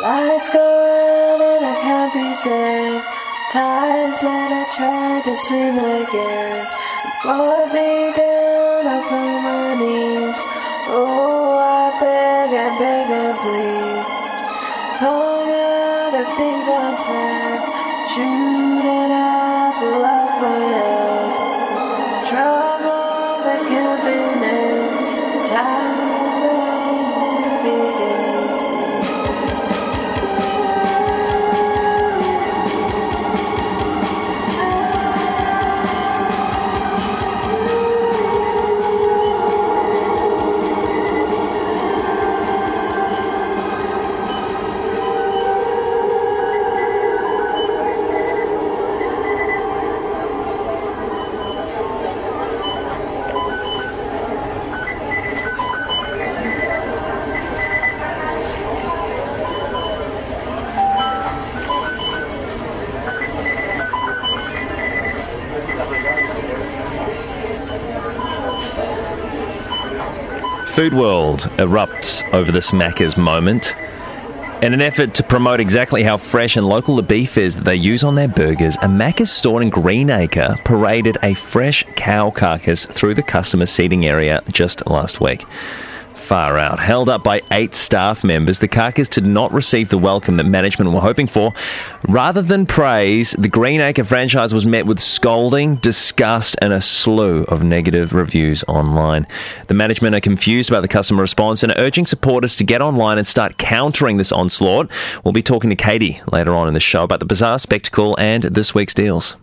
Lights go out and I can't be safe. Times that I tried to swim against brought me down upon my knees. Oh, I beg, and beg, and plead. Come out of things unsaid. Shooting Food World erupts over this Macca's moment. In an effort to promote exactly how fresh and local the beef is that they use on their burgers, a Macca's store in Greenacre paraded a fresh cow carcass through the customer seating area just last week. Far out. Held up by eight staff members, the carcass did not receive the welcome that management were hoping for. Rather than praise, the Greenacre franchise was met with scolding, disgust, and a slew of negative reviews online. The management are confused about the customer response and are urging supporters to get online and start countering this onslaught. We'll be talking to Katie later on in the show about the bizarre spectacle and this week's deals.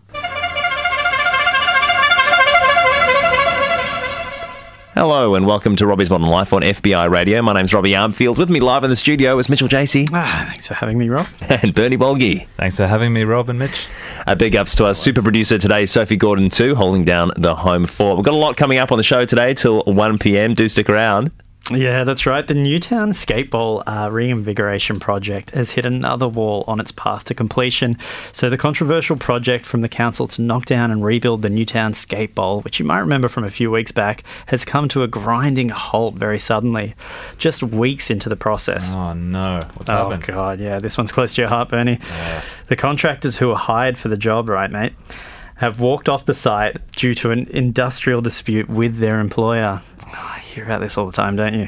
Hello and welcome to Robbie's Modern Life on FBI Radio. My name's Robbie Armfield. With me live in the studio is Mitchell Jacey Ah, thanks for having me, Rob. and Bernie Bolgi. Thanks for having me, Rob and Mitch. A big ups to our super producer today, Sophie Gordon, too, holding down the home fort. We've got a lot coming up on the show today till 1 p.m. Do stick around. Yeah, that's right. The Newtown Skate Bowl uh, reinvigoration project has hit another wall on its path to completion. So, the controversial project from the council to knock down and rebuild the Newtown Skate Bowl, which you might remember from a few weeks back, has come to a grinding halt very suddenly, just weeks into the process. Oh no, what's Oh happened? Oh, God, yeah, this one's close to your heart, Bernie. The contractors who were hired for the job, right, mate, have walked off the site due to an industrial dispute with their employer. Oh, hear about this all the time, don't you?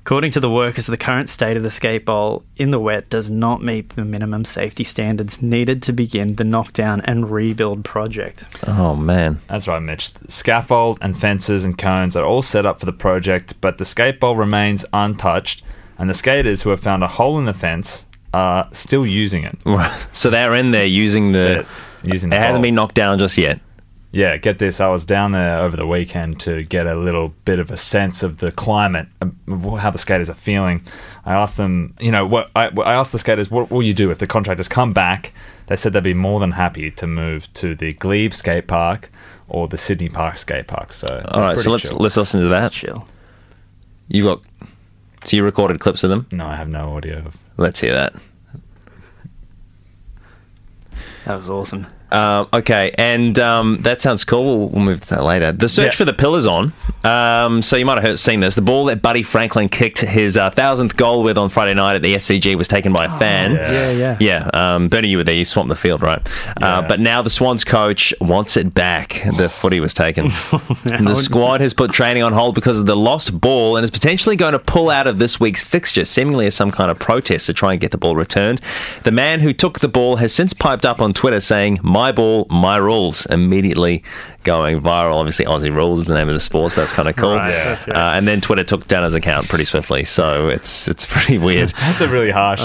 According to the workers, the current state of the skate bowl in the wet does not meet the minimum safety standards needed to begin the knockdown and rebuild project. Oh, man. That's right, Mitch. Scaffold and fences and cones are all set up for the project, but the skate bowl remains untouched, and the skaters who have found a hole in the fence are still using it. So they're in there using the. using the It the hasn't been knocked down just yet. Yeah, get this. I was down there over the weekend to get a little bit of a sense of the climate, um, of how the skaters are feeling. I asked them, you know, what I, I asked the skaters, what will you do if the contractors come back? They said they'd be more than happy to move to the Glebe skate park or the Sydney Park skate park. So, All right, so let's let's listen to that. Chill. You got. So you recorded clips of them? No, I have no audio. Let's hear that. That was awesome. Um, okay, and um, that sounds cool. We'll, we'll move to that later. The search Yeah. for the pillars on. Um, so you might have heard, seen this. The ball that Buddy Franklin kicked his uh, thousandth goal with on Friday night at the SCG was taken by a fan. Yeah, yeah. Yeah, um, Bernie, you were there. You swamped the field, right? Uh, but now the Swans coach wants it back. The footy was taken. The squad has put training on hold because of the lost ball and is potentially going to pull out of this week's fixture, seemingly as some kind of protest to try and get the ball returned. The man who took the ball has since piped up on Twitter saying, My ball, my rules, immediately going viral. Obviously, Aussie Rules is the name of the sport, so that's kind of cool. Right, that's. Uh, and then Twitter took down his account pretty swiftly, so it's it's pretty weird. that's a really harsh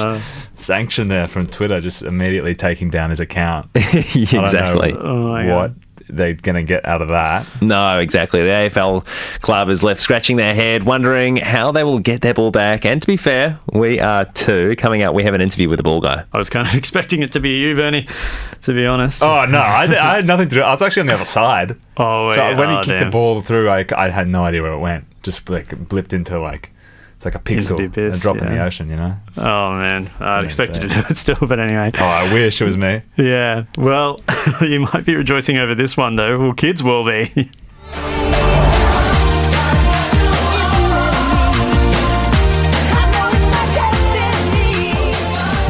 sanction there from Twitter, just immediately taking down his account. I don't know exactly. Oh my what they're going to get out of that. No, exactly. The AFL club is left scratching their head, wondering how they will get their ball back. And to be fair, we are too. Coming out, we have an interview with the ball guy. I was kind of expecting it to be you, Bernie, to be honest. Oh no, I, I had nothing to do. I was actually on the other side. Oh, wait. So when he Oh, kicked damn. the ball through, I, I had no idea where it went. Just like blipped into like it's like a pixel, abyss, a drop in the ocean. You know. It's- Oh man, I'd expect you to do it still, but anyway. oh, I wish it was me. Yeah, well, you might be rejoicing over this one though. Well, kids will be.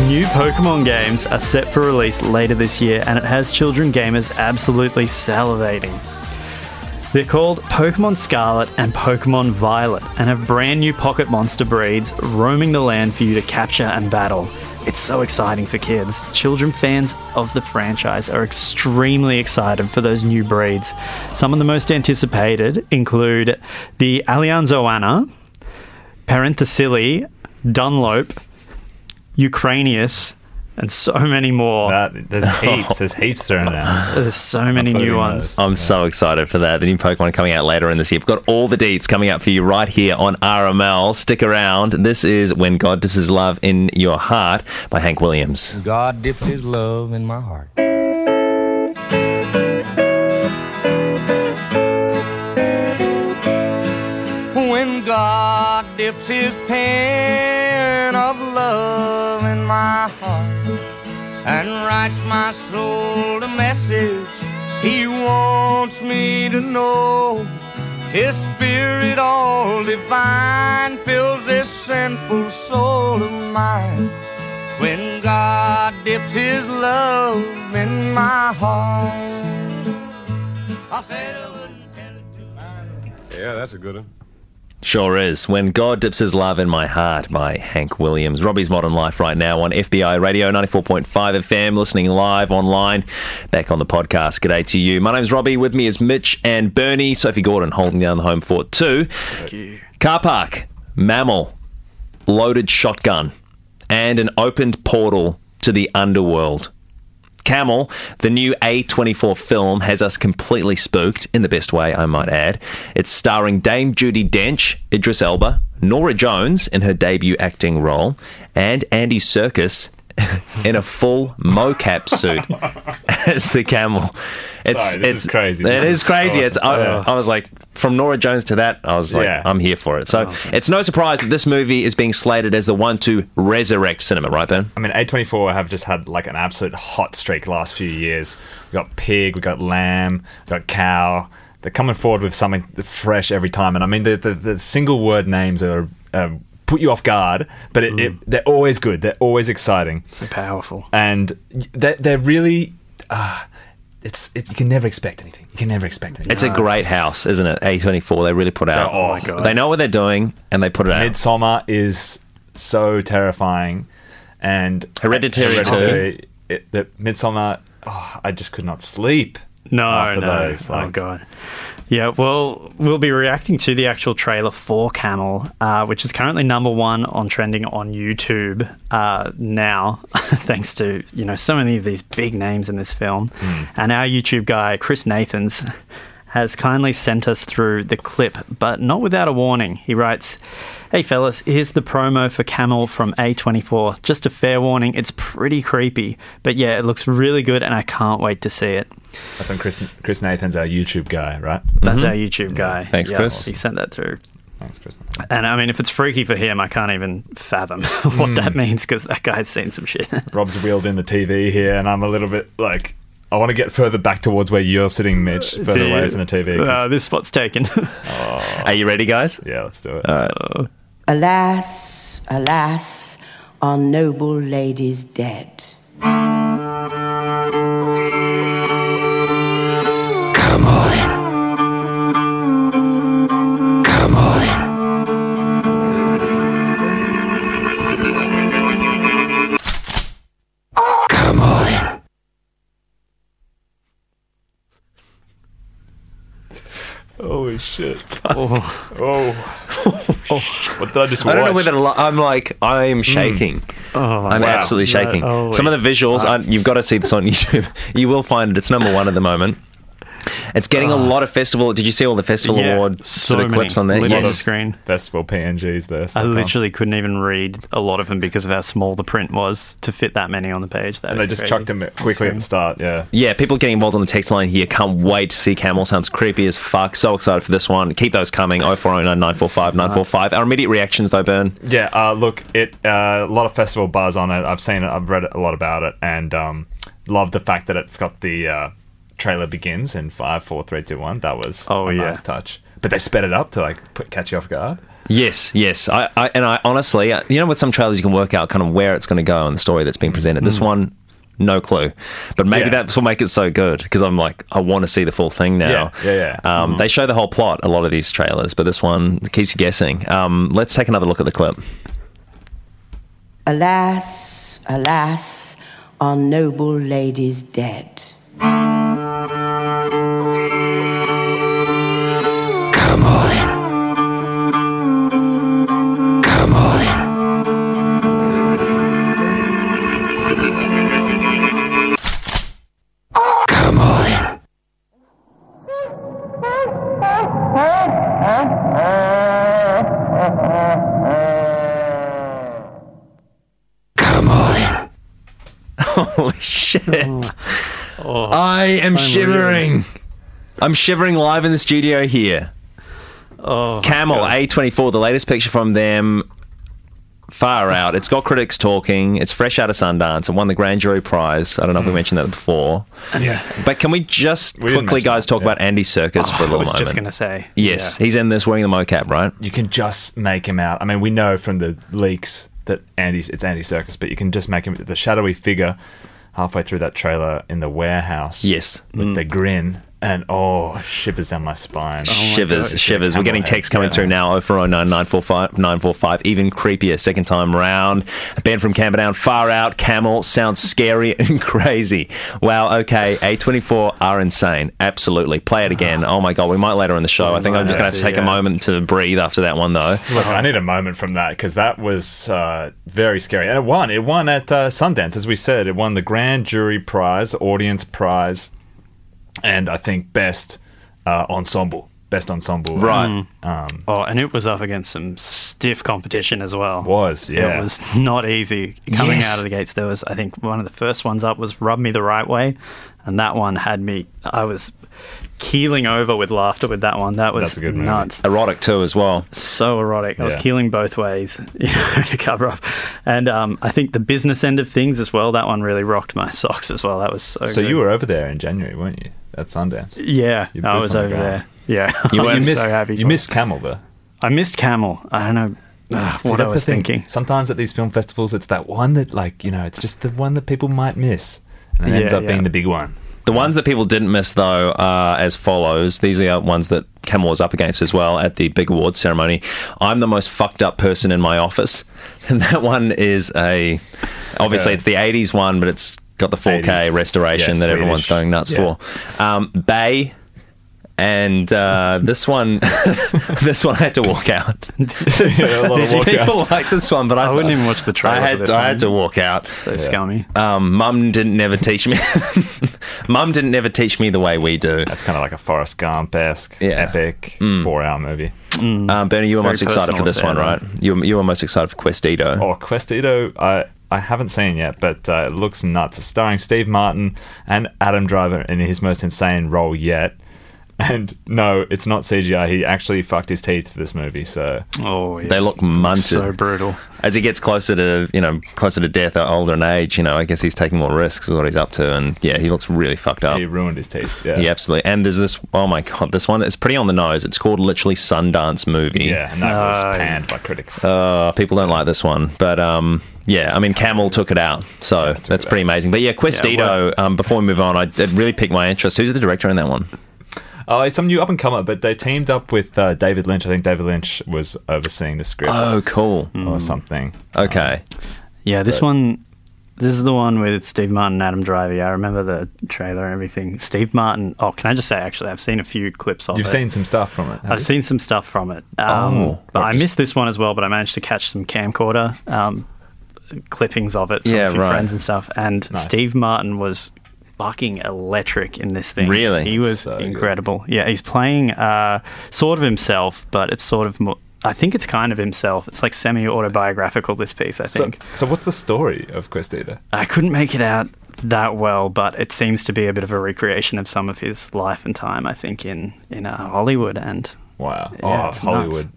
new Pokemon games are set for release later this year, and it has children gamers absolutely salivating. They're called Pokemon Scarlet and Pokemon Violet, and have brand new pocket monster breeds roaming the land for you to capture and battle. It's so exciting for kids. Children fans of the franchise are extremely excited for those new breeds. Some of the most anticipated include the Alianzoana, Parenthesili, Dunlop, Ukrainius, and so many more. That, there's heaps. There's heaps thrown out. There's so many new ones. those. I'm so excited for that. The new Pokemon coming out later in this year. We've got all the deets coming up for you right here on RML. Stick around. This is When God Dips His Love in Your Heart by Hank Williams. God dips his love in my heart. When God dips his pen of love in my heart and writes my soul a message he wants me to know. His spirit all divine fills this sinful soul of mine. When God dips his love in my heart. I said I wouldn't tell it to Yeah, that's a good one. Sure is. When God Dips His Love in My Heart by Hank Williams. Robbie's Modern Life right now on FBI Radio 94.5 FM, listening live online, back on the podcast. G'day to you. My name's Robbie. With me is Mitch and Bernie. Sophie Gordon holding down the home fort too. Thank you. Car park, mammal, loaded shotgun, and an opened portal to the underworld. Camel, the new A24 film, has us completely spooked, in the best way, I might add. It's starring Dame Judi Dench, Idris Elba, Norah Jones in her debut acting role, and Andy Serkis in a full mocap suit as the camel. It's Sorry, it's crazy. It is is crazy. awesome. It's I, Yeah. I was like from Norah Jones to that. I was like Yeah. I'm here for it. So it's no surprise that this movie is being slated as the one to resurrect cinema, right, Ben? I mean, A24 have just had like an absolute hot streak last few years. We got pig, we got lamb, we got cow. They're coming forward with something fresh every time. And I mean, the, the, the single word names are uh, put you off guard, but it, it, they're always good. They're always exciting. So powerful. And they're, they're really. Uh, it's, it's you can never expect anything. You can never expect anything. It's a great house, isn't it? A24. They really put out. Oh my God. They know what they're doing and they put it out. Midsommar is so terrifying, and Hereditary too. Hereditary, it, the Midsommar, oh, I just could not sleep. No, after no. those, oh like- god. Yeah, well, we'll be reacting to the actual trailer for Camel, uh, which is currently number one on trending on YouTube uh, now, thanks to you know so many of these big names in this film. And our YouTube guy Chris Nathans has kindly sent us through the clip, but not without a warning. He writes. Hey fellas, here's the promo for Camel from A24. Just a fair warning, it's pretty creepy, but yeah, it looks really good and I can't wait to see it. That's when Chris Chris Nathan's our YouTube guy, right? That's our YouTube guy. Mm-hmm. Thanks, Yeah, Chris. He sent that through. Thanks, Chris. And I mean, if it's freaky for him, I can't even fathom what that Hmm. means because that guy's seen some shit. Rob's wheeled in the TV here, and I'm a little bit like. I want to get further back towards where you're sitting, Mitch, further Do away from the TV. Uh, this spot's taken. Are you ready, guys? yeah, let's do it. Alas, alas, our noble lady's dead. Shit! oh, oh. oh, what did I just I don't know watch? whether li- I'm like I'm hmm. shaking. oh I'm God. absolutely No, shaking. oh, Some of the visuals, I, uh, you've got to see this on YouTube. You will find it. It's number one at the moment. It's getting a lot of festival. Did you see all the festival Yeah, award so sort of clips on there? many. Lit Yes. screen. Festival PNGs there. I so far. literally couldn't even read a lot of them because of how small the print was to fit that many on the page. That And they just crazy. chucked them quickly at the start. Yeah. Yeah, people getting involved on the text line here. Can't wait to see Camel. Sounds creepy as fuck. So excited for this one. Keep those coming. 0409 945 945. Our immediate reactions, though, Burn. Yeah, uh, look, it uh, a lot of festival buzz on it. I've seen it, I've read a lot about it, and um, love the fact that it's got the uh, trailer begins in five, four, three, two, one. That was Oh, a yeah. nice touch. But they sped it up to like put, catch you off guard. Yes, yes. I, I and I honestly, uh, you know, with some trailers you can work out kind of where it's going to go in the story that's being presented. This one, no clue. But maybe Yeah. that's what make it so good because I'm like, I want to see the full thing now. Yeah, yeah, yeah. Um, They show the whole plot. A lot of these trailers, but this one keeps you guessing. Um, let's take another look at the clip. Alas, alas, our noble lady's dead. Oh, I am shivering. I'm shivering live in the studio here. oh, Camel A24, the latest picture from them. Far out. It's got critics talking. It's fresh out of Sundance. It won the Grand Jury Prize. I don't know if we hmm. mentioned that before. Yeah. But can we just We didn't quickly, mention guys, talk yeah. about Andy Serkis oh, for a I little moment? I was moment? just going to say. Yes, he's in this wearing the mocap, right? You can just make him out. I mean, we know from the leaks that Andy's it's Andy Serkis, but you can just make him the shadowy figure halfway through that trailer in the warehouse. Yes. with the mm. grin, and oh, shivers down my spine. shivers, God. shivers. We're getting Camel text coming yeah. through now. 0409 945 945. Even creepier second time round. Ben from Camperdown, far out. Camel sounds scary and crazy. Wow, okay. A24 are insane. Absolutely. Play it again. Oh my God, we might later in the show. I think I'm just going to have to take a moment to breathe after that one, though. Look, I need a moment from that because that was uh, very scary. And it won. It won at uh, Sundance, as we said. It won the Grand Jury Prize, Audience Prize, and I think Best uh, Ensemble. Best Ensemble. Right. Um, Oh, and it was up against some stiff competition as well. was, yeah. It was not easy coming Yes. out of the gates. There was, I think, one of the first ones up was "Rub Me the Right Way," and that one had me. I was keeling over with laughter with that one. That was That's a good movie. nuts. Erotic, too, as well. So erotic. I was Yeah. keeling both ways, you know, to cover up. And um, I think the business end of things as well. That one really rocked my socks as well. That was so. so good. you were over there in January, weren't you? At Sundance. Yeah, Your I was on the over there. Yeah, You weren't- you missed, so happy. you missed Camel, though. I missed Camel. I don't know uh, See, what that's I was thinking. Sometimes at these film festivals, it's that one that, like, you know, it's just the one that people might miss. And it ends up yeah. being the big one. The ones that people didn't miss, though, are as follows. These are the ones that Camel was up against as well at the big awards ceremony. I'm the most fucked up person in my office. And that one is a. Obviously, it's the 80s one, but it's got the 4K 80s. restoration that everyone's going nuts Yeah. for. Um, Bay. And uh, this one, this one I had to walk out. Yeah, a lot of People like this one, but I, I wouldn't even watch the trailer I for had, this I one. had to walk out. So scummy. Um, Mum didn't never teach me. Mum didn't never teach me the way we do. That's kind of like a Forrest Gump esque, Yeah. epic four hour movie. Um, Bernie, you were Very most excited for this affair, one, right? You were, you were most excited for Questito. Oh, Questito, I I haven't seen yet, but uh, it looks nuts. It's starring Steve Martin and Adam Driver in his most insane role yet. And no, it's not CGI. He actually fucked his teeth for this movie. So Oh, yeah. They look munted. so brutal. As he gets closer to, you know, closer to death or older in age, you know, I guess he's taking more risks is what he's up to. And yeah, he looks really fucked up. he ruined his teeth. Yeah, Yeah, absolutely. And there's this, oh my God, this one, it's pretty on the nose. It's called literally Sundance Movie. Yeah, and that was Uh, panned by critics. Uh, people don't like this one, but um, yeah, I mean, Camel took it out, so that's pretty out. amazing. But yeah, Questito. um, before we move on, I, it really piqued my interest. Who's the director in that one? Oh, it's some new up and comer, but they teamed up with uh, David Lynch. I think David Lynch was overseeing the script Oh, cool. or something. Okay. Yeah, this But- one. This is the one with Steve Martin and Adam Driver. Yeah, I remember the trailer and everything. Steve Martin. Oh, can I just say, actually, I've seen a few clips of it. You've it. seen some stuff from it. I've you? seen some stuff from it. Um, Oh, but I missed this one as well. But I managed to catch some camcorder um, clippings of it from Yeah, a few right. friends and stuff. And Nice. Steve Martin was fucking electric in this thing. Really? he was So good. incredible. Yeah, he's playing uh, sort of himself, but it's sort of more. I think it's kind of himself. It's like semi autobiographical. This piece, I think. so what's the story of Questito? I couldn't make it out that well, but it seems to be a bit of a recreation of some of his life and time. I think in in uh, Hollywood and Wow. Yeah, oh, it's Hollywood.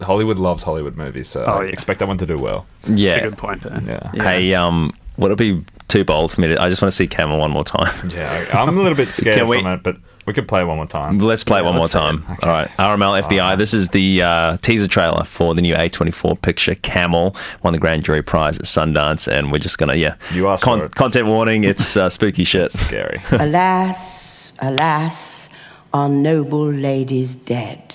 Hollywood loves Hollywood movies, so Oh, I yeah. expect that one to do well. Yeah. it's a good point. Ben. Yeah. Hey, um, would it be too bold for me to? I just want to see Camel one more time. Yeah, I, I'm a little bit scared Can we- from it, but We could play one more time. Let's play Yeah, one more let's see time. Okay. All right. RML FBI. This is the uh, teaser trailer for the new A24 picture Camel. Won the grand jury prize at Sundance. And we're just going to, yeah. You asked for it. Content warning. It's uh, spooky shit. Scary. alas, alas, our noble lady's dead.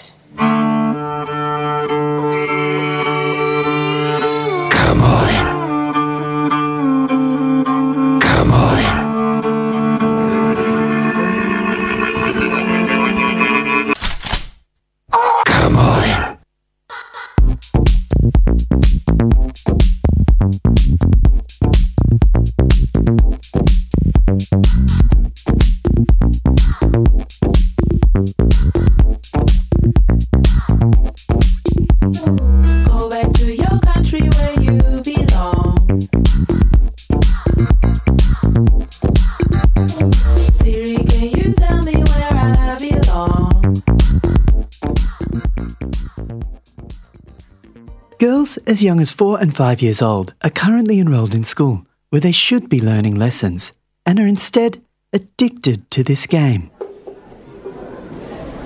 Girls as young as four and five years old are currently enrolled in school where they should be learning lessons and are instead addicted to this game.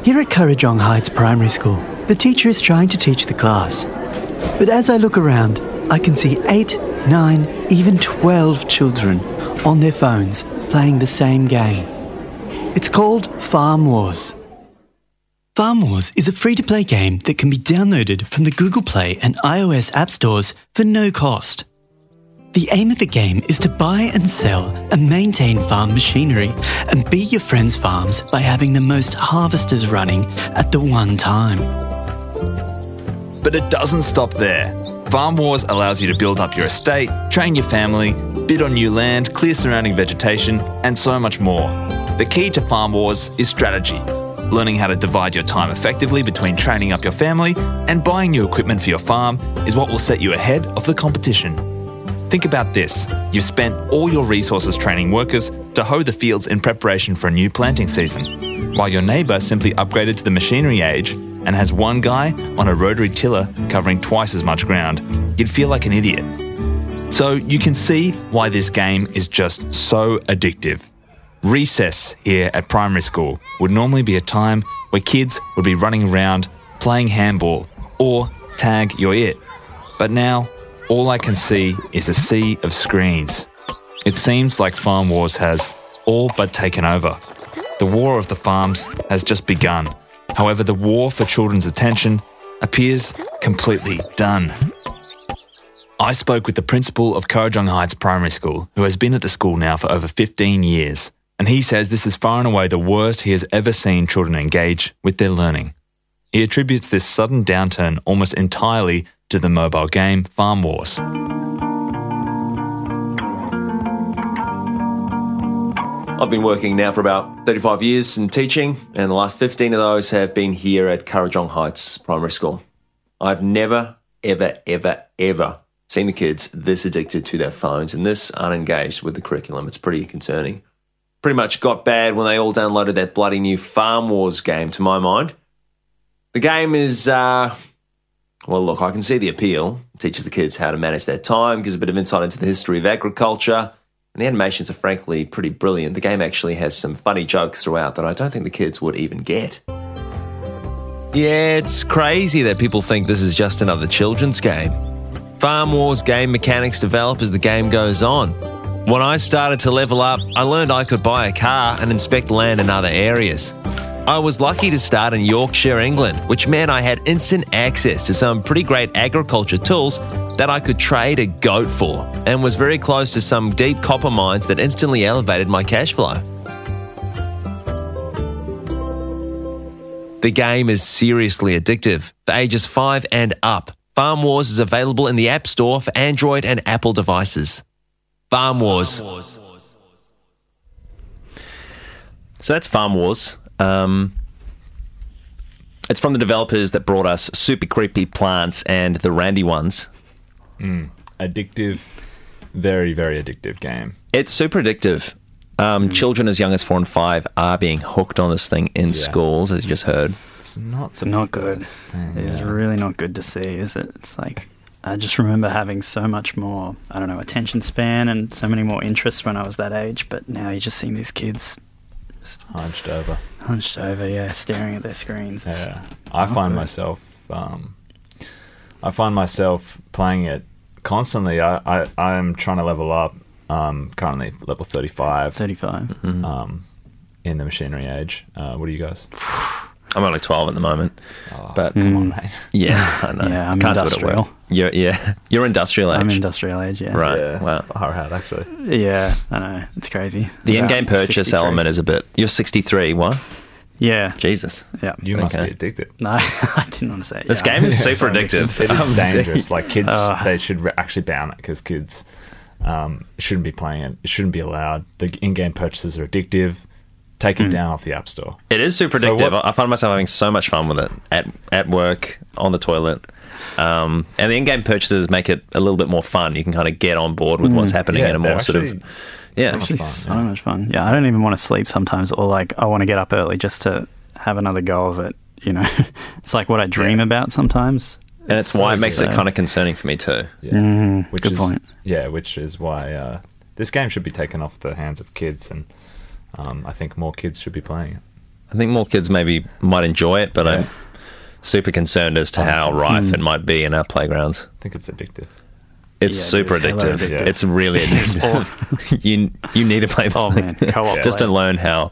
Here at Kurrajong Heights Primary School, the teacher is trying to teach the class. But as I look around, I can see eight, nine, even 12 children on their phones playing the same game. It's called Farm Wars. Farm Wars is a free to play game that can be downloaded from the Google Play and iOS app stores for no cost. The aim of the game is to buy and sell and maintain farm machinery and beat your friends' farms by having the most harvesters running at the one time. But it doesn't stop there. Farm Wars allows you to build up your estate, train your family, bid on new land, clear surrounding vegetation, and so much more. The key to Farm Wars is strategy. Learning how to divide your time effectively between training up your family and buying new equipment for your farm is what will set you ahead of the competition. Think about this you've spent all your resources training workers to hoe the fields in preparation for a new planting season, while your neighbour simply upgraded to the machinery age and has one guy on a rotary tiller covering twice as much ground. You'd feel like an idiot. So you can see why this game is just so addictive. Recess here at primary school would normally be a time where kids would be running around playing handball or tag you're it. But now, all I can see is a sea of screens. It seems like Farm Wars has all but taken over. The war of the farms has just begun. However, the war for children's attention appears completely done. I spoke with the principal of Kurrajong Heights Primary School, who has been at the school now for over 15 years, and he says this is far and away the worst he has ever seen children engage with their learning. He attributes this sudden downturn almost entirely to the mobile game Farm Wars. I've been working now for about 35 years in teaching, and the last 15 of those have been here at Kurrajong Heights Primary School. I've never, ever, ever, ever seen the kids this addicted to their phones and this unengaged with the curriculum. It's pretty concerning. Pretty much got bad when they all downloaded that bloody new Farm Wars game, to my mind. The game is, uh, well, look, I can see the appeal. It teaches the kids how to manage their time, gives a bit of insight into the history of agriculture, and the animations are frankly pretty brilliant. The game actually has some funny jokes throughout that I don't think the kids would even get. Yeah, it's crazy that people think this is just another children's game. Farm Wars game mechanics develop as the game goes on. When I started to level up, I learned I could buy a car and inspect land in other areas. I was lucky to start in Yorkshire, England, which meant I had instant access to some pretty great agriculture tools that I could trade a goat for, and was very close to some deep copper mines that instantly elevated my cash flow. The game is seriously addictive for ages 5 and up. Farm Wars is available in the App Store for Android and Apple devices. Farm Wars. So that's Farm Wars. Um, it's from the developers that brought us Super Creepy Plants and the Randy ones. Addictive, very, very addictive game. It's super addictive. Um, Children as young as four and five are being hooked on this thing in Yeah. schools, as you just heard. It's not It's not good. It's really not good to see, is it? It's like I just remember having so much more, I don't know, attention span and so many more interests when I was that age. But now you're just seeing these kids Hunched over. hunched over, yeah, staring at their screens. Yeah, I find myself. Um, I find myself playing it constantly. I, I I'm trying to level up. Um, currently level thirty five. 35. Um, in the machinery age. Uh, what are you guys? I'm only 12 at the moment. Oh, But come on, mate. yeah, I know. Yeah, I'm Can't do it at industrial. You're, yeah, you're industrial age. I'm industrial age, yeah. Right. Yeah, Wow. far out actually. Yeah, I know. It's crazy. The About in-game purchase element is a bit. You're 63. What? Yeah. Jesus. Yeah. You must Okay. be addicted. No, I didn't want to say it. This yeah. game is So super addicted. addictive. It is Um, dangerous. Like kids, Uh. they should re- actually ban it because kids um, shouldn't be playing it. It shouldn't be allowed. The in-game purchases are addictive. Take it down off the app store. It is super So addictive. what- I find myself having so much fun with it at at work, on the toilet. Um, and the in-game purchases make it a little bit more fun. You can kind of get on board with what's happening Yeah, in a they're more sort of yeah. so much Actually, fun, so yeah. much fun. Yeah, I don't even want to sleep sometimes, or like I want to get up early just to have another go of it. You know, it's like what I dream about sometimes. and it's why it makes it kind of concerning for me too. Yeah. Mm, which good is, point. Yeah, which is why uh, this game should be taken off the hands of kids, and um, I think more kids should be playing it. I think more kids maybe might enjoy it, but Yeah. I'm super concerned as to how rife it might be in our playgrounds. I think it's addictive. It's Yeah, super is hella addictive. addictive. It's really addictive. you you need to play this Oh, thing man, co-op just to learn how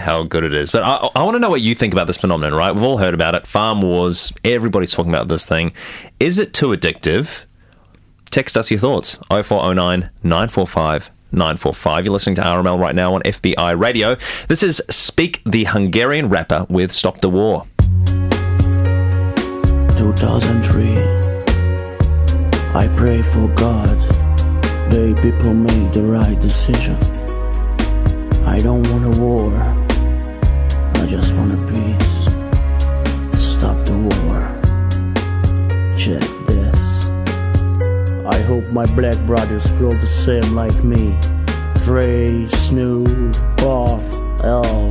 how good it is. But I, I want to know what you think about this phenomenon. Right, we've all heard about it. Farm Wars. Everybody's talking about this thing. Is it too addictive? Text us your thoughts. 0409 945 945. You're listening to RML right now on FBI Radio. This is Speak the Hungarian Rapper with Stop the War. 2003 I pray for God. They people made the right decision. I don't want a war. I just want a peace. Stop the war. Check I hope my black brothers feel the same like me Dre, Snoop, Puff, L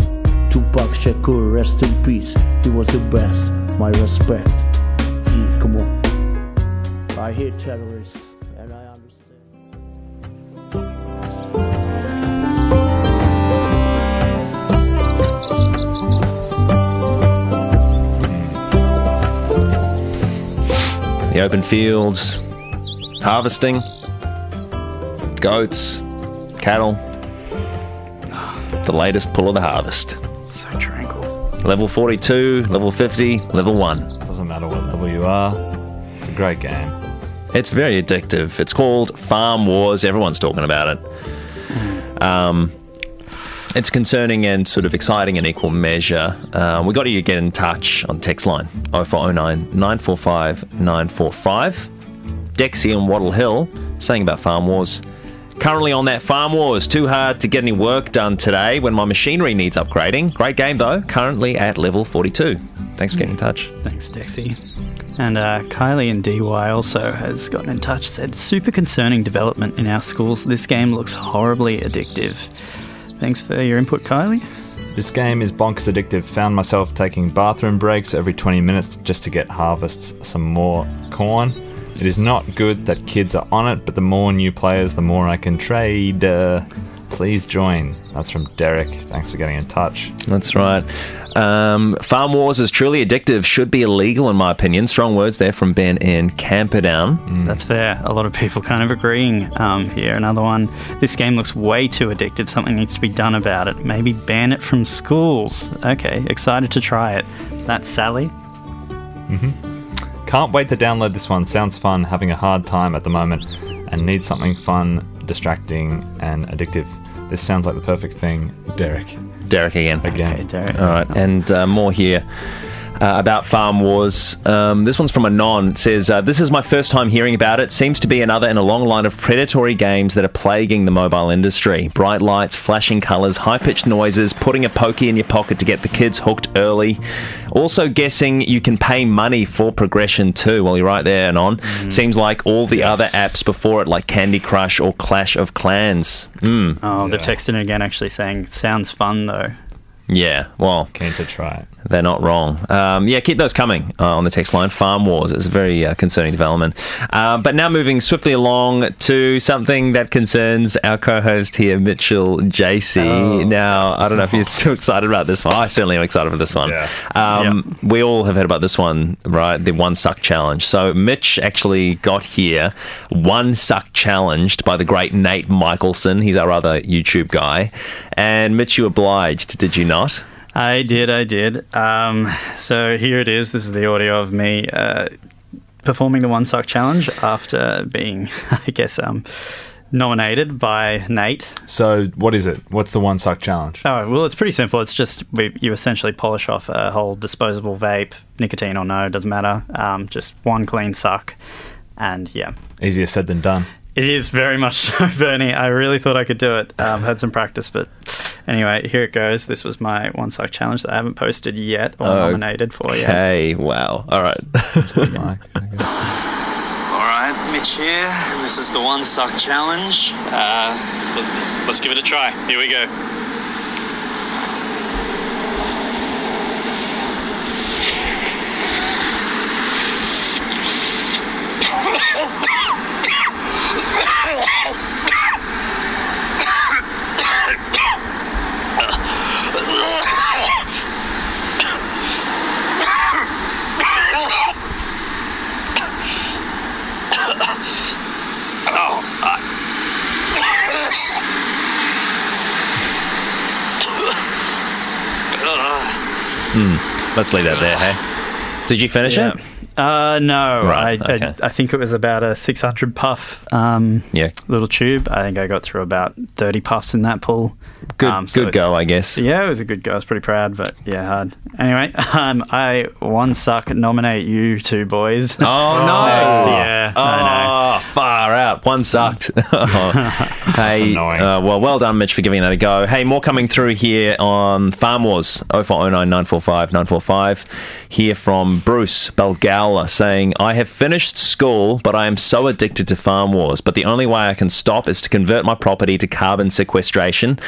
Tupac Shakur, rest in peace He was the best, my respect yeah, come on. I hate terrorists, and I understand. The open fields, harvesting, goats, cattle. The latest pull of the harvest. So tranquil. Level 42, level 50, level 1. Doesn't matter what level you are. It's a great game. It's very addictive. It's called Farm Wars. Everyone's talking about it. Um, it's concerning and sort of exciting in equal measure. Uh, we got to get in touch on text line 0409 945 945. Dexy and Wattle Hill saying about Farm Wars. Currently on that Farm Wars, too hard to get any work done today when my machinery needs upgrading. Great game though, currently at level 42. Thanks for getting in touch. Thanks, Dexy. And uh, Kylie and Dee Why also has gotten in touch, said, super concerning development in our schools. This game looks horribly addictive. Thanks for your input, Kylie. This game is bonkers addictive. Found myself taking bathroom breaks every 20 minutes just to get harvests some more corn. It is not good that kids are on it, but the more new players, the more I can trade. Uh, please join. That's from Derek. Thanks for getting in touch. That's right. Um, Farm Wars is truly addictive. Should be illegal, in my opinion. Strong words there from Ben in Camperdown. That's fair. A lot of people kind of agreeing um, here. Another one. This game looks way too addictive. Something needs to be done about it. Maybe ban it from schools. Okay, excited to try it. That's Sally. Can't wait to download this one. Sounds fun. Having a hard time at the moment and need something fun, distracting, and addictive. This sounds like the perfect thing. Derek. Derek again. Again. Okay, Derek. All right, and uh, more here. Uh, about Farm Wars. Um, this one's from Anon. It says, uh, This is my first time hearing about it. Seems to be another in a long line of predatory games that are plaguing the mobile industry. Bright lights, flashing colours, high pitched noises, putting a pokey in your pocket to get the kids hooked early. Also, guessing you can pay money for progression too while you're right there, Anon. Seems like all the other apps before it, like Candy Crush or Clash of Clans. Mm, Oh, they've Yeah. texted in again actually saying, sounds fun though. yeah, well, Keen to try it. They're not wrong. Um, yeah, keep those coming uh, on the text line. Farm Wars is a very uh, concerning development. Uh, but now moving swiftly along to something that concerns our co-host here, Mitchell JC. Oh. Now, I don't know if you're so excited about this one. I certainly am excited for this one. Yeah. Um, We all have heard about this one, right? The one suck challenge. So Mitch actually got here one suck challenged by the great Nate Michelson. He's our other YouTube guy. And Mitch, you obliged, did you not? I did, I did. Um, so here it is. This is the audio of me uh, performing the One Suck Challenge after being, I guess, um, nominated by Nate. So, what is it? What's the one suck challenge? Oh, well, it's pretty simple. It's just we, you essentially polish off a whole disposable vape, nicotine or no, doesn't matter. Um, just one clean suck. And yeah, Easier said than done. It is very much so, Bernie. I really thought I could do it. Um, had some practice, but anyway, here it goes. This was my one suck challenge that I haven't posted yet or nominated for yet. Okay, wow. All right. All right, Mitch here, and this is the One Suck Challenge. Uh, let's give it a try. Here we go. Let's leave that there, hey? Did you finish Yeah. it? Uh, no, Right, I, okay. I, I think it was about a 600 puff um, Yeah. little tube. I think I got through about 30 puffs in that pull. Good, Um, so good go, I guess. Yeah, it was a good go. I was pretty proud, but yeah, hard. Anyway, um, I one suck nominate you two boys. Oh no! Next, yeah, oh, I know. far out. One sucked. hey, annoying. uh, well, well done, Mitch, for giving that a go. Hey, more coming through here on Farm Wars 0409 945 945. Here from Bruce Belgala saying, I have finished school, but I am so addicted to Farm Wars. But the only way I can stop is to convert my property to carbon sequestration,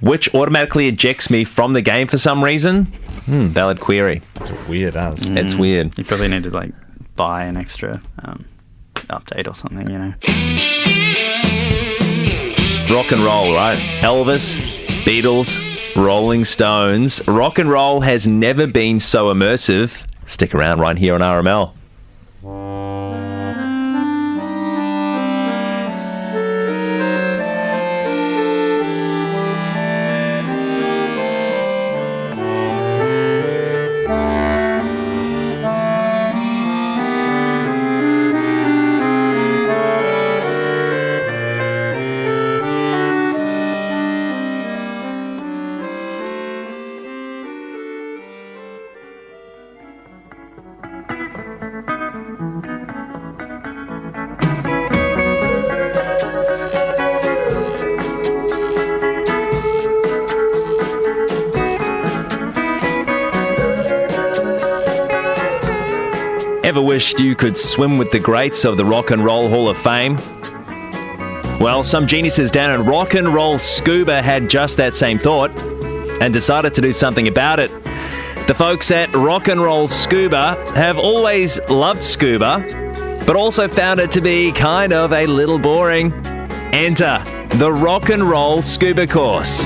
which automatically ejects me from the game for some reason. Hmm, valid query. It's weird as. It's weird. You probably need to like buy an extra um, update or something, you know. rock and roll, right? Elvis, Beatles, Rolling Stones. Rock and roll has never been so immersive. Stick around right here on RML. Swim with the greats of the Rock and Roll Hall of Fame? Well, some geniuses down at Rock and Roll Scuba had just that same thought and decided to do something about it. The folks at Rock and Roll Scuba have always loved scuba, but also found it to be kind of a little boring. Enter the Rock and Roll Scuba course.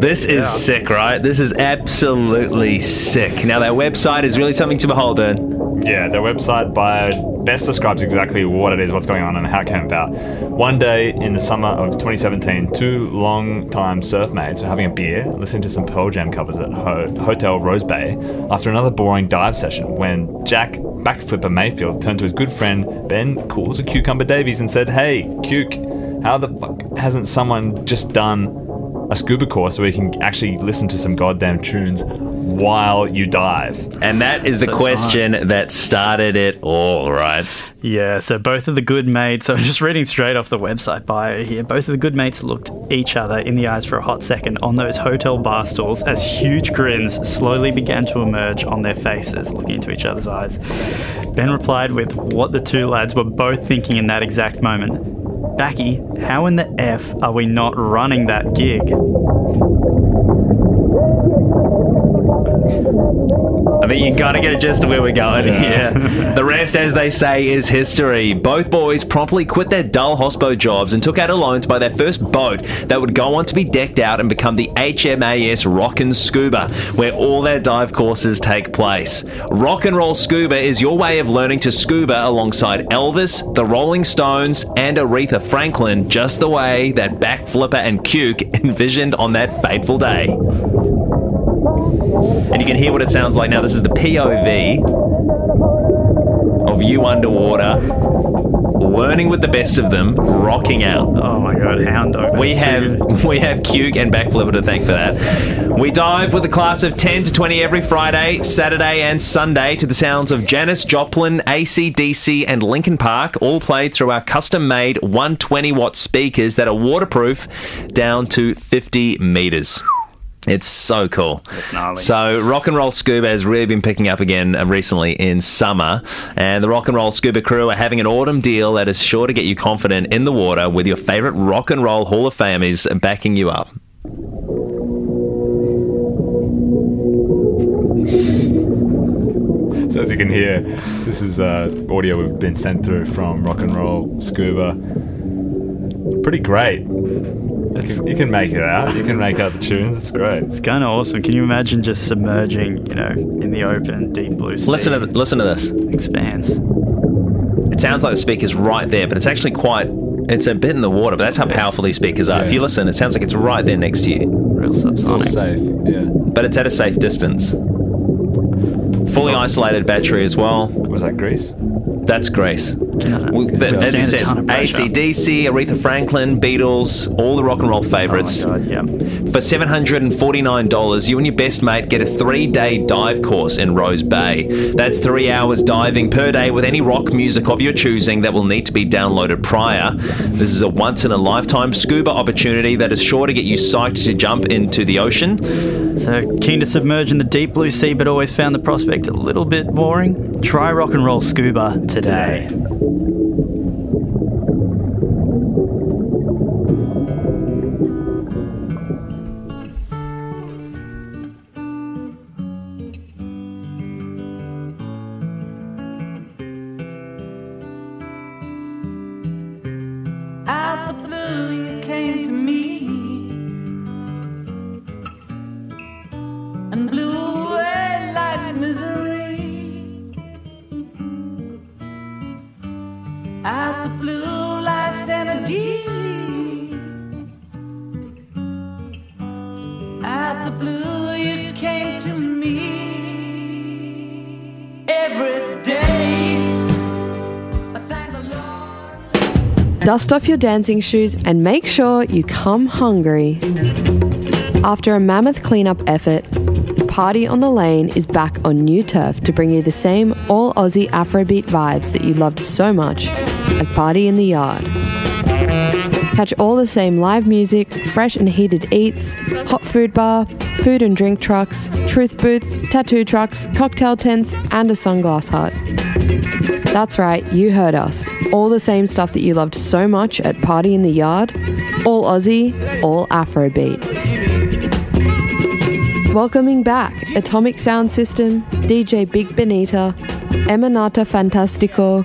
This is sick, right? This is absolutely sick. Now, their website is really something to behold, Bern. Yeah, their website bio best describes exactly what it is, what's going on, and how it came about. One day in the summer of 2017, two long-time surf mates were having a beer, listening to some Pearl Jam covers at Ho- Hotel Rose Bay after another boring dive session when Jack Backflipper Mayfield turned to his good friend Ben Cools a Cucumber Davies and said, Hey, Cuke, how the fuck hasn't someone just done a scuba course where you can actually listen to some goddamn tunes while you dive. And that is the So question that started it all, right? Yeah, so both of the good mates, so I'm just reading straight off the website bio here, both of the good mates looked each other in the eyes for a hot second on those hotel bar stools as huge grins slowly began to emerge on their faces, looking into each other's eyes. Ben replied with what the two lads were both thinking in that exact moment. Backy, how in the F are we not running that gig? I think you gotta get a gist of where we're going here. The rest, as they say, is history. Both boys promptly quit their dull hospo jobs and took out a loan to buy their first boat that would go on to be decked out and become the HMAS Rockin' Scuba, where all their dive courses take place. Rock and Roll Scuba is your way of learning to scuba alongside Elvis, the Rolling Stones, and Aretha Franklin, just the way that Backflipper and Cuke envisioned on that fateful day. And you can hear what it sounds like now. This is the POV of you underwater, learning with the best of them, rocking out. Oh my god, hound dog. We have good. we have Cuke and Backflipper to thank for that. We dive with a class of 10 to 20 every Friday, Saturday, and Sunday to the sounds of Janis Joplin, ACDC, and Linkin Park, all played through our custom made 120 watt speakers that are waterproof down to 50 meters. It's so cool. gnarly. So, rock and roll scuba has really been picking up again uh, recently in summer, and the rock and roll scuba crew are having an autumn deal that is sure to get you confident in the water with your favorite rock and roll Hall of Famers backing you up. So as you can hear, this is uh, audio we've been sent through from Rock and Roll Scuba. Pretty great. You can, you can make it out. You can make out the tunes. It's great. It's kind of awesome. Can you imagine just submerging, you know, in the open, deep blue sea? Listen to th- listen to this. Expanse. It sounds like the speaker's right there, but it's actually quite. It's a bit in the water, but that's how powerful these speakers are. If you listen, it sounds like it's right there next to you, Real It's all subsonic. safe. Yeah. but it's at a safe distance. Fully isolated battery as well. Was that Greece? That's Grace. Well, as he says. ACDC, Aretha Franklin, Beatles, all the rock and roll favourites. Oh yeah. For $749, you and your best mate get a three day dive course in Rose Bay. That's three hours diving per day with any rock music of your choosing that will need to be downloaded prior. This is a once in a lifetime scuba opportunity that is sure to get you psyched to jump into the ocean. So keen to submerge in the deep blue sea, but always found the prospect a little bit boring? Try rock and roll scuba today. Dust off your dancing shoes and make sure you come hungry. After a mammoth cleanup effort, Party on the Lane is back on new turf to bring you the same all Aussie Afrobeat vibes that you loved so much at Party in the Yard. Catch all the same live music, fresh and heated eats, hot food bar, food and drink trucks, truth booths, tattoo trucks, cocktail tents, and a sunglass hut. That's right, you heard us. All the same stuff that you loved so much at Party in the Yard. All Aussie, all Afrobeat. Welcoming back Atomic Sound System, DJ Big Benita, Emanata Fantastico,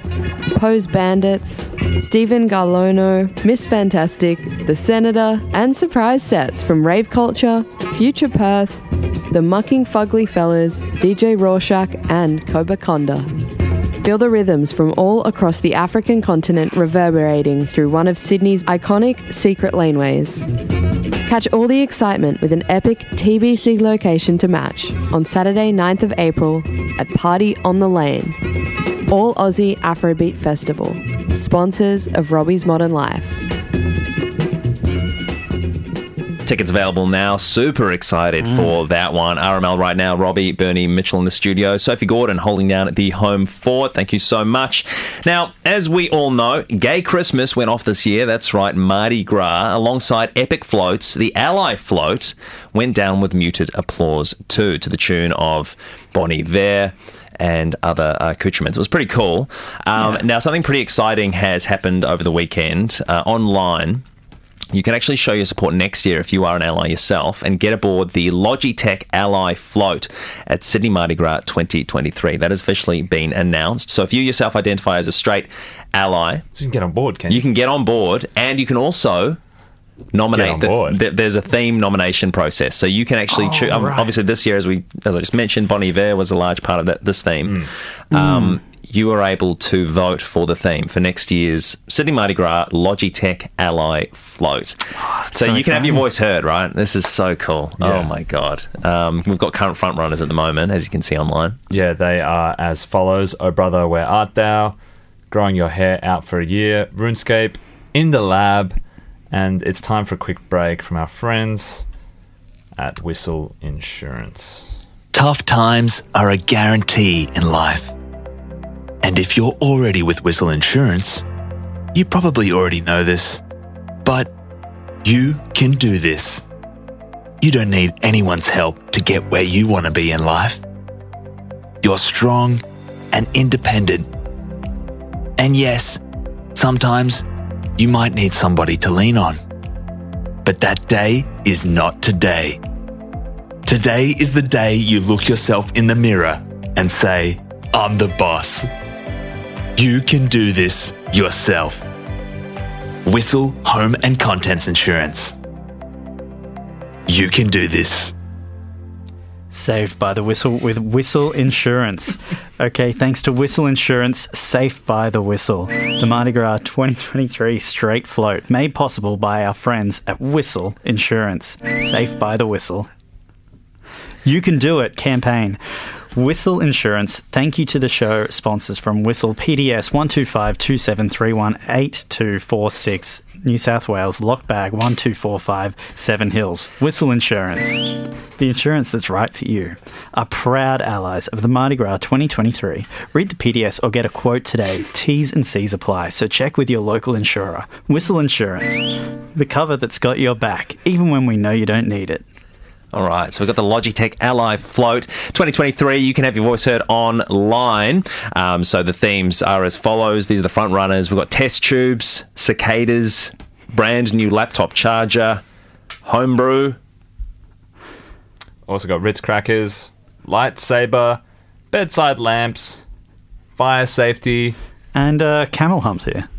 Pose Bandits, Stephen Garlono, Miss Fantastic, The Senator, and surprise sets from Rave Culture, Future Perth, The Mucking Fugly Fellas, DJ Rorschach, and Cobra Conda. Feel the rhythms from all across the African continent reverberating through one of Sydney's iconic secret laneways. Catch all the excitement with an epic TBC location to match on Saturday, 9th of April at Party on the Lane. All Aussie Afrobeat Festival. Sponsors of Robbie's Modern Life. Tickets available now. Super excited Mm. for that one. RML right now. Robbie, Bernie, Mitchell in the studio. Sophie Gordon holding down at the home fort. Thank you so much. Now, as we all know, Gay Christmas went off this year. That's right, Mardi Gras. Alongside epic floats, the Ally float went down with muted applause too, to the tune of Bon Iver and other uh, accoutrements. It was pretty cool. Um, Now, something pretty exciting has happened over the weekend uh, online. You can actually show your support next year if you are an ally yourself and get aboard the Logitech Ally Float at Sydney Mardi Gras 2023. That has officially been announced. So if you yourself identify as a straight ally, so you can get on board, can you? can get on board and you can also nominate Get on the- board. the- there's a theme nomination process so you can actually Oh, choose um, right. obviously this year as we as i just mentioned Bon Iver was a large part of that this theme Mm. um, you are able to vote for the theme for next year's Sydney Mardi Gras Logitech Ally Float. so, Oh, so you can have your voice heard, right? This is so cool. Yeah. Oh my god. Um, we've got current front runners at the moment, as you can see online. Yeah, they are as follows Oh Brother, Where Art Thou? Growing Your Hair Out for a Year, RuneScape, In the Lab, and it's time for a quick break from our friends at Whistle Insurance. Tough times are a guarantee in life. And if you're already with Whistle Insurance, you probably already know this, but you can do this. You don't need anyone's help to get where you want to be in life. You're strong and independent. And yes, sometimes you might need somebody to lean on. But that day is not today. Today is the day you look yourself in the mirror and say, I'm the boss. You can do this yourself. Whistle Home and Contents Insurance. You can do this. Saved by the whistle with Whistle Insurance. Okay, thanks to Whistle Insurance, safe by the whistle. The Mardi Gras 2023 straight float, made possible by our friends at Whistle Insurance. Safe by the whistle. You can do it campaign. Whistle Insurance, thank you to the show sponsors from Whistle PDS 125 2731 8246, New South Wales, Lockbag 1245 Seven Hills. Whistle Insurance, the insurance that's right for you, are proud allies of the Mardi Gras 2023. Read the PDS or get a quote today. T's and C's apply, so check with your local insurer. Whistle Insurance, the cover that's got your back, even when we know you don't need it. All right, so we've got the Logitech Ally Float 2023. You can have your voice heard online. Um, so the themes are as follows. These are the front runners. We've got test tubes, cicadas, brand new laptop charger, homebrew. Also got Ritz crackers, lightsaber, bedside lamps, fire safety, and uh, camel humps here.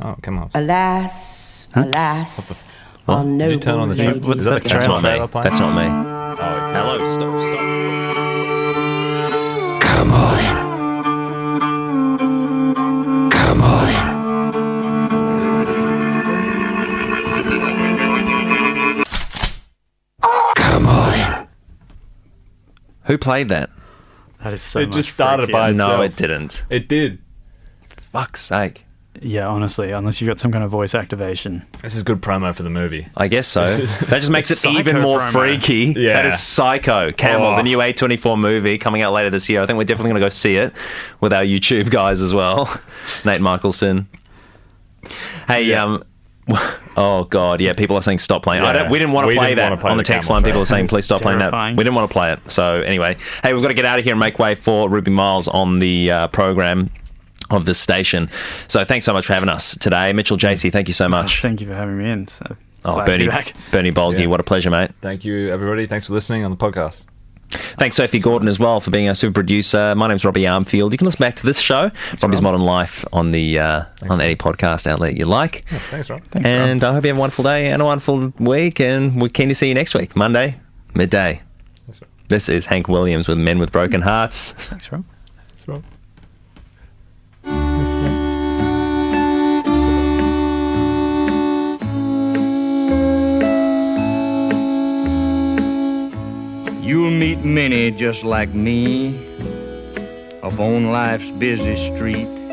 Oh, come on. Alas, alas, on Did you turn on the noble tra- ladies is that the That's not me. playing? That's not me. Oh, Hello, stop, stop. Come on. Come on. Come on. Who played that? That is so It much just started freakier. by No, it didn't. It did. Fuck's sake. Yeah, honestly, unless you've got some kind of voice activation. This is good promo for the movie. I guess so. Is- that just makes it even more promo. freaky. Yeah. That is Psycho, Camel, Oh. the new A24 movie coming out later this year. I think we're definitely going to go see it with our YouTube guys as well. Nate Michelson. Hey, um, oh god, yeah, people are saying stop playing. I Yeah. don't, we didn't want to play that play on the the text Camel line. People are saying, please stop playing that. We didn't want to play it. So anyway, hey, we've got to get out of here and make way for Ruby Miles on the uh, program of this station. So thanks so much for having us today, Mitchell JC. Thank you so much. Thank you for having me in. So Oh, glad to be Bernie, back. Bernie Bolgi, Yeah. what a pleasure, mate. Thank you, everybody. Thanks for listening on the podcast. Thanks, Sophie Gordon, as well, for being our super producer. My name's Robbie Armfield. You can listen back to this show, Robbie's Modern Life, on the uh, on any podcast outlet you like. Thanks, Rob. and I hope you have a wonderful day and a wonderful week. And we're keen to see you next week, Monday, midday. That's right. This is Hank Williams with Men with Broken Hearts. Thanks, Rob. Thanks, Rob. You'll meet many just like me upon life's busy street.